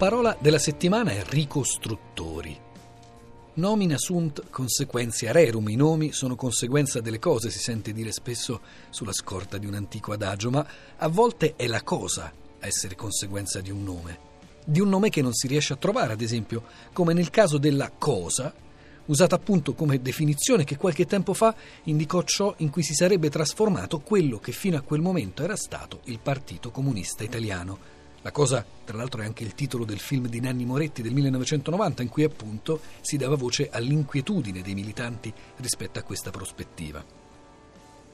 parola della settimana è ricostruttori. Nomina sunt consequentia rerum. I nomi sono conseguenza delle cose, si sente dire spesso sulla scorta di un antico adagio, ma a volte è la cosa a essere conseguenza di un nome. Di un nome che non si riesce a trovare, ad esempio, come nel caso della cosa, usata appunto come definizione che qualche tempo fa indicò ciò in cui si sarebbe trasformato quello che fino a quel momento era stato il Partito Comunista Italiano. La cosa, tra l'altro, è anche il titolo del film di Nanni Moretti del 1990, in cui appunto si dava voce all'inquietudine dei militanti rispetto a questa prospettiva.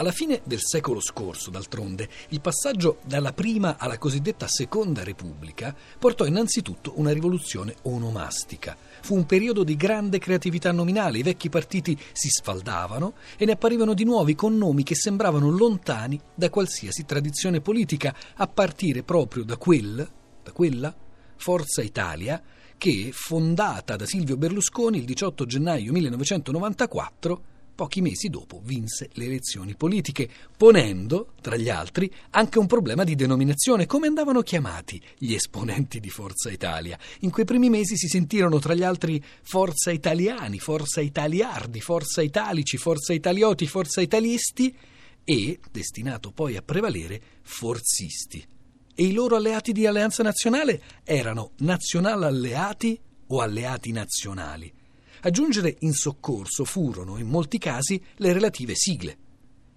Alla fine del secolo scorso, d'altronde, il passaggio dalla prima alla cosiddetta seconda repubblica portò innanzitutto una rivoluzione onomastica. Fu un periodo di grande creatività nominale, i vecchi partiti si sfaldavano e ne apparivano di nuovi con nomi che sembravano lontani da qualsiasi tradizione politica, a partire proprio da quel, da quella Forza Italia che, fondata da Silvio Berlusconi il 18 gennaio 1994, pochi mesi dopo vinse le elezioni politiche, ponendo, tra gli altri, anche un problema di denominazione, come andavano chiamati gli esponenti di Forza Italia. In quei primi mesi si sentirono, tra gli altri, Forza Italiani, Forza Italiardi, Forza Italici, Forza Italioti, Forza Italisti e, destinato poi a prevalere, Forzisti. E i loro alleati di Alleanza Nazionale erano Nazional Alleati o Alleati Nazionali. A giungere in soccorso furono, in molti casi, le relative sigle.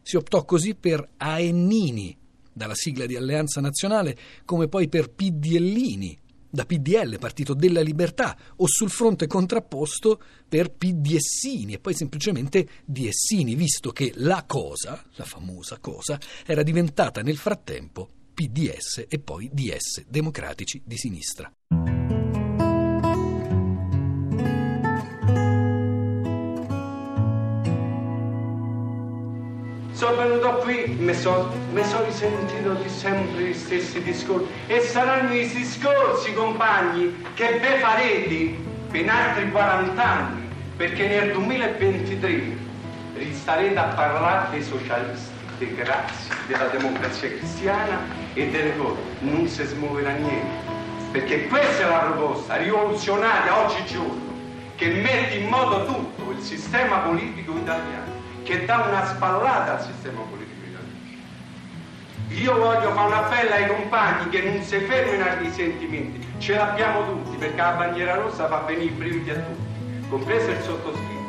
Si optò così per Aennini, dalla sigla di Alleanza Nazionale, come poi per PDLini, da PDL, Partito della Libertà, o sul fronte contrapposto per PDSini e poi semplicemente Diessini, visto che la cosa, la famosa cosa, era diventata nel frattempo PDS e poi DS, Democratici di Sinistra. Sono venuto qui, mi sono so risentito di sempre gli stessi discorsi. E saranno i discorsi, compagni, che ve farete per altri 40 anni, perché nel 2023 ristarete a parlare dei socialisti, dei grazie, della democrazia cristiana e delle cose. Non si smuoverà niente, perché questa è la proposta rivoluzionaria oggigiorno, che mette in moto tutto il sistema politico italiano che dà una spallata al sistema politico italiano. Io voglio fare un appello ai compagni che non si fermino ai risentimenti, ce l'abbiamo tutti perché la bandiera rossa fa venire i brividi a tutti, compreso il sottoscritto.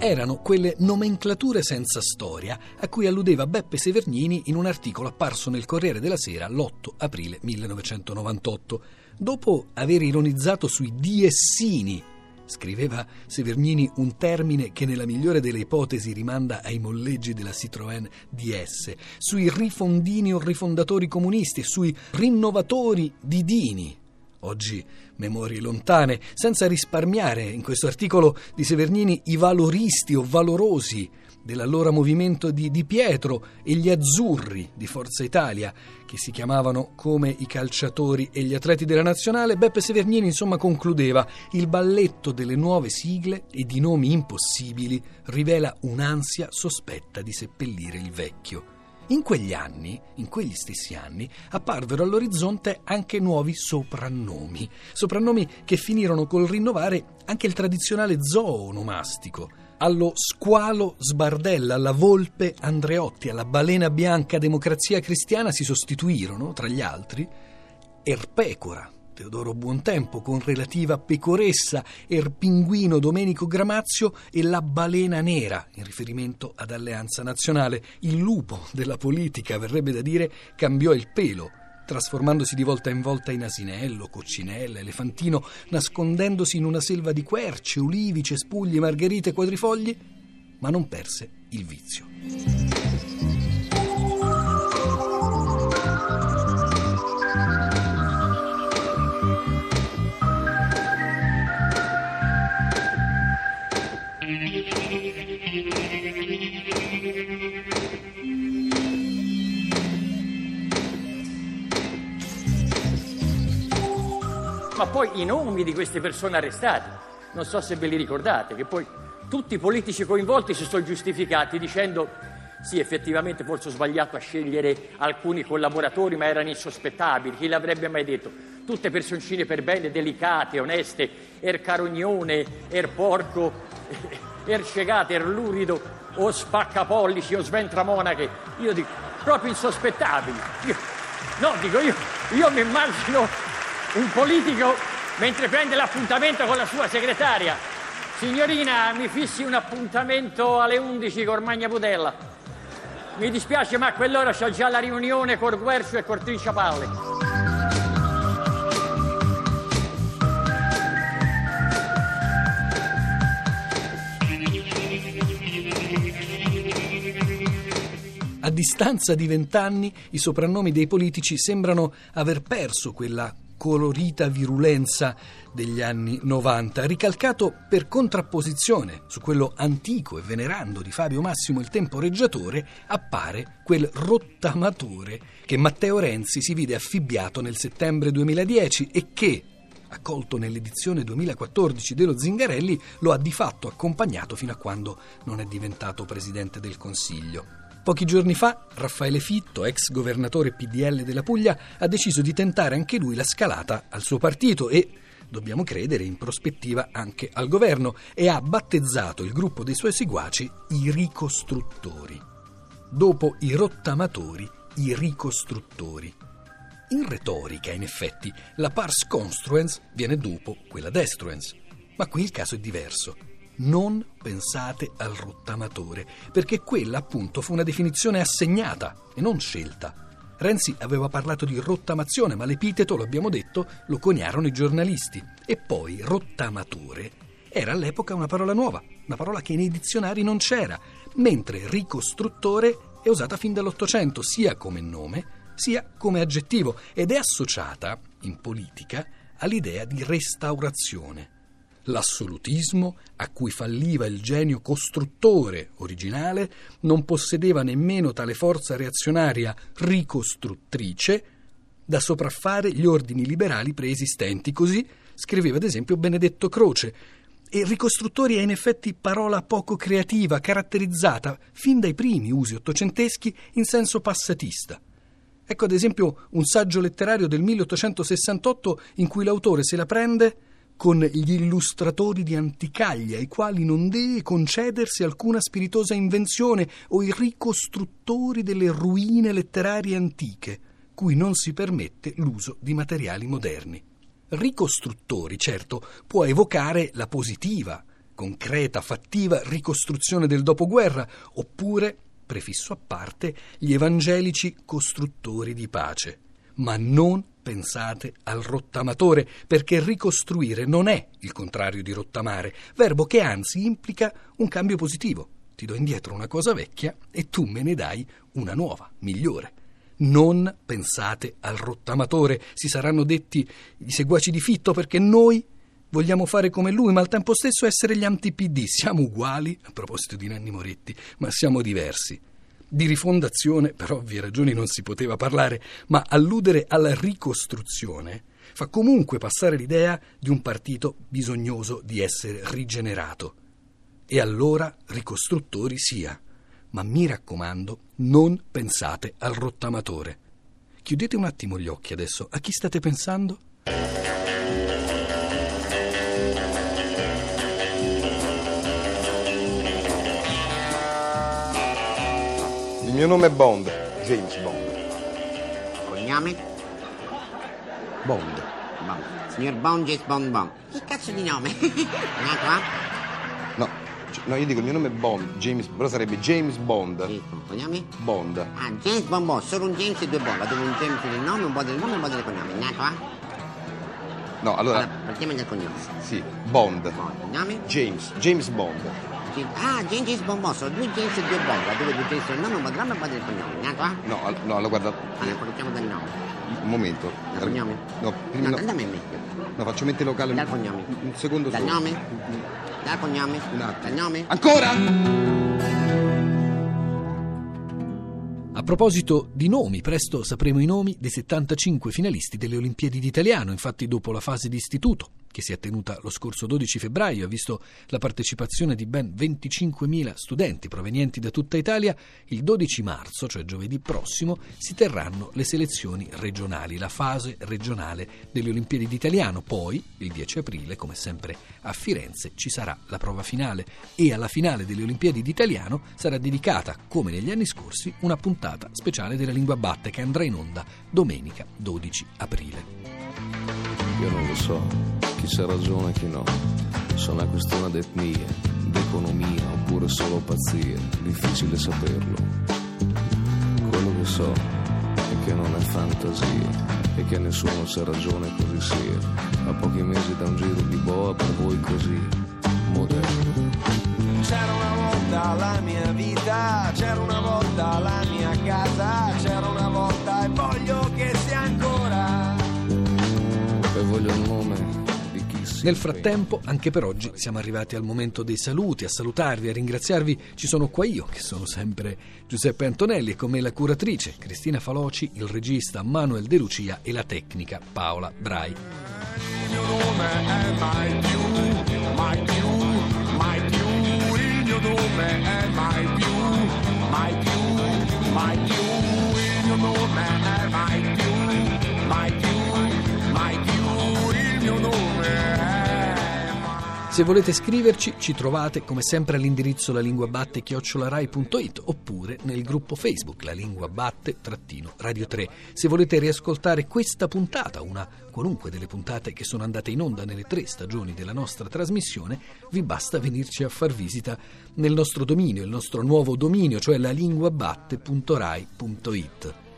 Erano quelle nomenclature senza storia a cui alludeva Beppe Severnini in un articolo apparso nel Corriere della Sera l'8 aprile 1998. Dopo aver ironizzato sui diessini, scriveva Severnini un termine che nella migliore delle ipotesi rimanda ai molleggi della Citroën DS, sui rifondini o rifondatori comunisti, sui rinnovatori di Dini, oggi memorie lontane, senza risparmiare in questo articolo di Severnini i valoristi o valorosi dell'allora movimento di Di Pietro e gli azzurri di Forza Italia, che si chiamavano come i calciatori e gli atleti della nazionale, Beppe Severnini insomma concludeva il balletto delle nuove sigle e di nomi impossibili rivela un'ansia sospetta di seppellire il vecchio. In quegli anni, in quegli stessi anni, apparvero all'orizzonte anche nuovi soprannomi, soprannomi che finirono col rinnovare anche il tradizionale zoo onomastico. Allo squalo Sbardella, alla volpe Andreotti, alla balena bianca democrazia cristiana si sostituirono, tra gli altri, Erpecora, Teodoro Buontempo con relativa pecoressa, Erpinguino Domenico Gramazio e la balena nera, in riferimento ad Alleanza Nazionale. Il lupo della politica, verrebbe da dire, cambiò il pelo, trasformandosi di volta in volta in asinello, coccinella, elefantino, nascondendosi in una selva di querce, ulivi, cespugli, margherite, quadrifogli, ma non perse il vizio. Poi i nomi di queste persone arrestate. non so se ve li ricordate, che poi tutti i politici coinvolti si sono giustificati dicendo sì, effettivamente forse ho sbagliato a scegliere alcuni collaboratori, ma erano insospettabili, chi l'avrebbe mai detto? Tutte personcine per bene, delicate, oneste, er carognone, er porco, er cegate, er lurido, o spaccapollici, o sventramonache, io dico, proprio insospettabili. Io, no, dico io, io mi immagino un politico mentre prende l'appuntamento con la sua segretaria. Signorina, mi fissi un appuntamento alle 11 con Magna Putella. Mi dispiace, ma a quell'ora c'ho già la riunione col Guercio e col Trinciapalle. A distanza di vent'anni i soprannomi dei politici sembrano aver perso quella colorita virulenza degli anni 90, ricalcato per contrapposizione su quello antico e venerando di Fabio Massimo il temporeggiatore, appare quel rottamatore che Matteo Renzi si vide affibbiato nel settembre 2010 e che, accolto nell'edizione 2014 dello Zingarelli, lo ha di fatto accompagnato fino a quando non è diventato presidente del Consiglio. Pochi giorni fa Raffaele Fitto, ex governatore PDL della Puglia, ha deciso di tentare anche lui la scalata al suo partito e, dobbiamo credere, in prospettiva anche al governo e ha battezzato il gruppo dei suoi seguaci i ricostruttori. Dopo i rottamatori, i ricostruttori. In retorica, in effetti, la pars construens viene dopo quella destruens, ma qui il caso è diverso non pensate al rottamatore, perché quella appunto fu una definizione assegnata e non scelta. Renzi aveva parlato di rottamazione, ma l'epiteto, lo abbiamo detto, lo coniarono i giornalisti. E poi rottamatore era all'epoca una parola nuova, una parola che nei dizionari non c'era, mentre ricostruttore è usata fin dall'Ottocento sia come nome sia come aggettivo ed è associata, in politica, all'idea di restaurazione. L'assolutismo, a cui falliva il genio costruttore originale, non possedeva nemmeno tale forza reazionaria ricostruttrice da sopraffare gli ordini liberali preesistenti. Così scriveva ad esempio Benedetto Croce. E ricostruttori è in effetti parola poco creativa, caratterizzata fin dai primi usi ottocenteschi in senso passatista. Ecco ad esempio un saggio letterario del 1868 in cui l'autore se la prende con gli illustratori di Anticaglia, ai quali non deve concedersi alcuna spiritosa invenzione, o i ricostruttori delle ruine letterarie antiche, cui non si permette l'uso di materiali moderni. Ricostruttori, certo, può evocare la positiva, concreta, fattiva ricostruzione del dopoguerra, oppure, prefisso a parte, gli evangelici costruttori di pace ma non pensate al rottamatore, perché ricostruire non è il contrario di rottamare, verbo che anzi implica un cambio positivo. Ti do indietro una cosa vecchia e tu me ne dai una nuova, migliore. Non pensate al rottamatore, si saranno detti i seguaci di Fitto, perché noi vogliamo fare come lui, ma al tempo stesso essere gli anti-PD. Siamo uguali, a proposito di Nanni Moretti, ma siamo diversi. Di rifondazione, per ovvie ragioni, non si poteva parlare, ma alludere alla ricostruzione fa comunque passare l'idea di un partito bisognoso di essere rigenerato. E allora ricostruttori sia. Ma mi raccomando, non pensate al rottamatore. Chiudete un attimo gli occhi adesso. A chi state pensando? Il mio nome è Bond, James Bond. Cognome? Bond. Bond. Signor Bond, James Bond Bond. Che cazzo di nome? Nato a? No, c- no, io dico il mio nome è Bond, James, però sarebbe James Bond. Sì, cognome? Bond. Ah, James Bond Bond, solo un James e due Bond. Dove un James del nome, un Bond del nome e un Bond del cognome. Nato a? No, allora, Allora, partiamo dal cognome. sì, Bond. Bond, cognome? James, James Bond. Sì. Ah, Bond, sono due James e due Bond. Dove due James del nome, un nome e un Bond del cognome. Nato a? No, al- no, allora guarda, Allora, partiamo dal nome. un momento. Dal cognome? No, prima No, no, dal nome è meglio. no, faccio mente locale. Dal cognome. Un, un secondo Dal solo. nome? Dal cognome? Un attimo. Dal nome? Ancora? A proposito di nomi, presto sapremo i nomi dei 75 finalisti delle Olimpiadi d'Italiano, infatti dopo la fase di istituto, che si è tenuta lo scorso 12 febbraio, ha visto la partecipazione di ben 25.000 studenti provenienti da tutta Italia, il 12 marzo, cioè giovedì prossimo, si terranno le selezioni regionali, la fase regionale delle Olimpiadi d'Italiano. Poi, il 10 aprile, come sempre a Firenze, ci sarà la prova finale e alla finale delle Olimpiadi d'Italiano sarà dedicata, come negli anni scorsi, una puntata speciale della lingua batte che andrà in onda domenica 12 aprile. Io non lo so chi c'ha ragione e chi no. Sono una questione d'etnia, d'economia oppure solo pazzia, difficile saperlo. Quello che so è che non è fantasia e che nessuno c'ha ragione così sia. A pochi mesi da un giro di boa per voi così moderno. C'era una volta la mia vita, c'era una volta la mia casa, c'era nel frattempo, anche per oggi, siamo arrivati al momento dei saluti, a salutarvi, a ringraziarvi. Ci sono qua io, che sono sempre Giuseppe Antonelli, e con me la curatrice Cristina Faloci, il regista Manuel De Lucia e la tecnica Paola Brai. Più, mai più, mai più, il mio nome Se volete scriverci, ci trovate come sempre all'indirizzo lalinguabatte-rai.it oppure nel gruppo Facebook La Lingua Batte-Radio 3. Se volete riascoltare questa puntata, una qualunque delle puntate che sono andate in onda nelle tre stagioni della nostra trasmissione, vi basta venirci a far visita nel nostro dominio, il nostro nuovo dominio, cioè lalinguabatte.rai.it.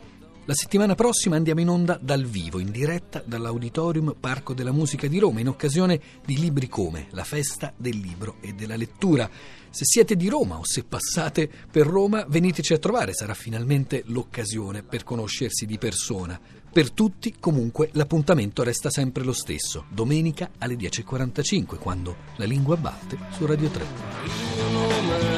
La settimana prossima andiamo in onda dal vivo, in diretta dall'Auditorium Parco della Musica di Roma, in occasione di Libri Come, la festa del libro e della lettura. Se siete di Roma o se passate per Roma, veniteci a trovare, sarà finalmente l'occasione per conoscersi di persona. Per tutti, comunque, l'appuntamento resta sempre lo stesso, domenica alle 10.45, quando la lingua batte su Radio 3.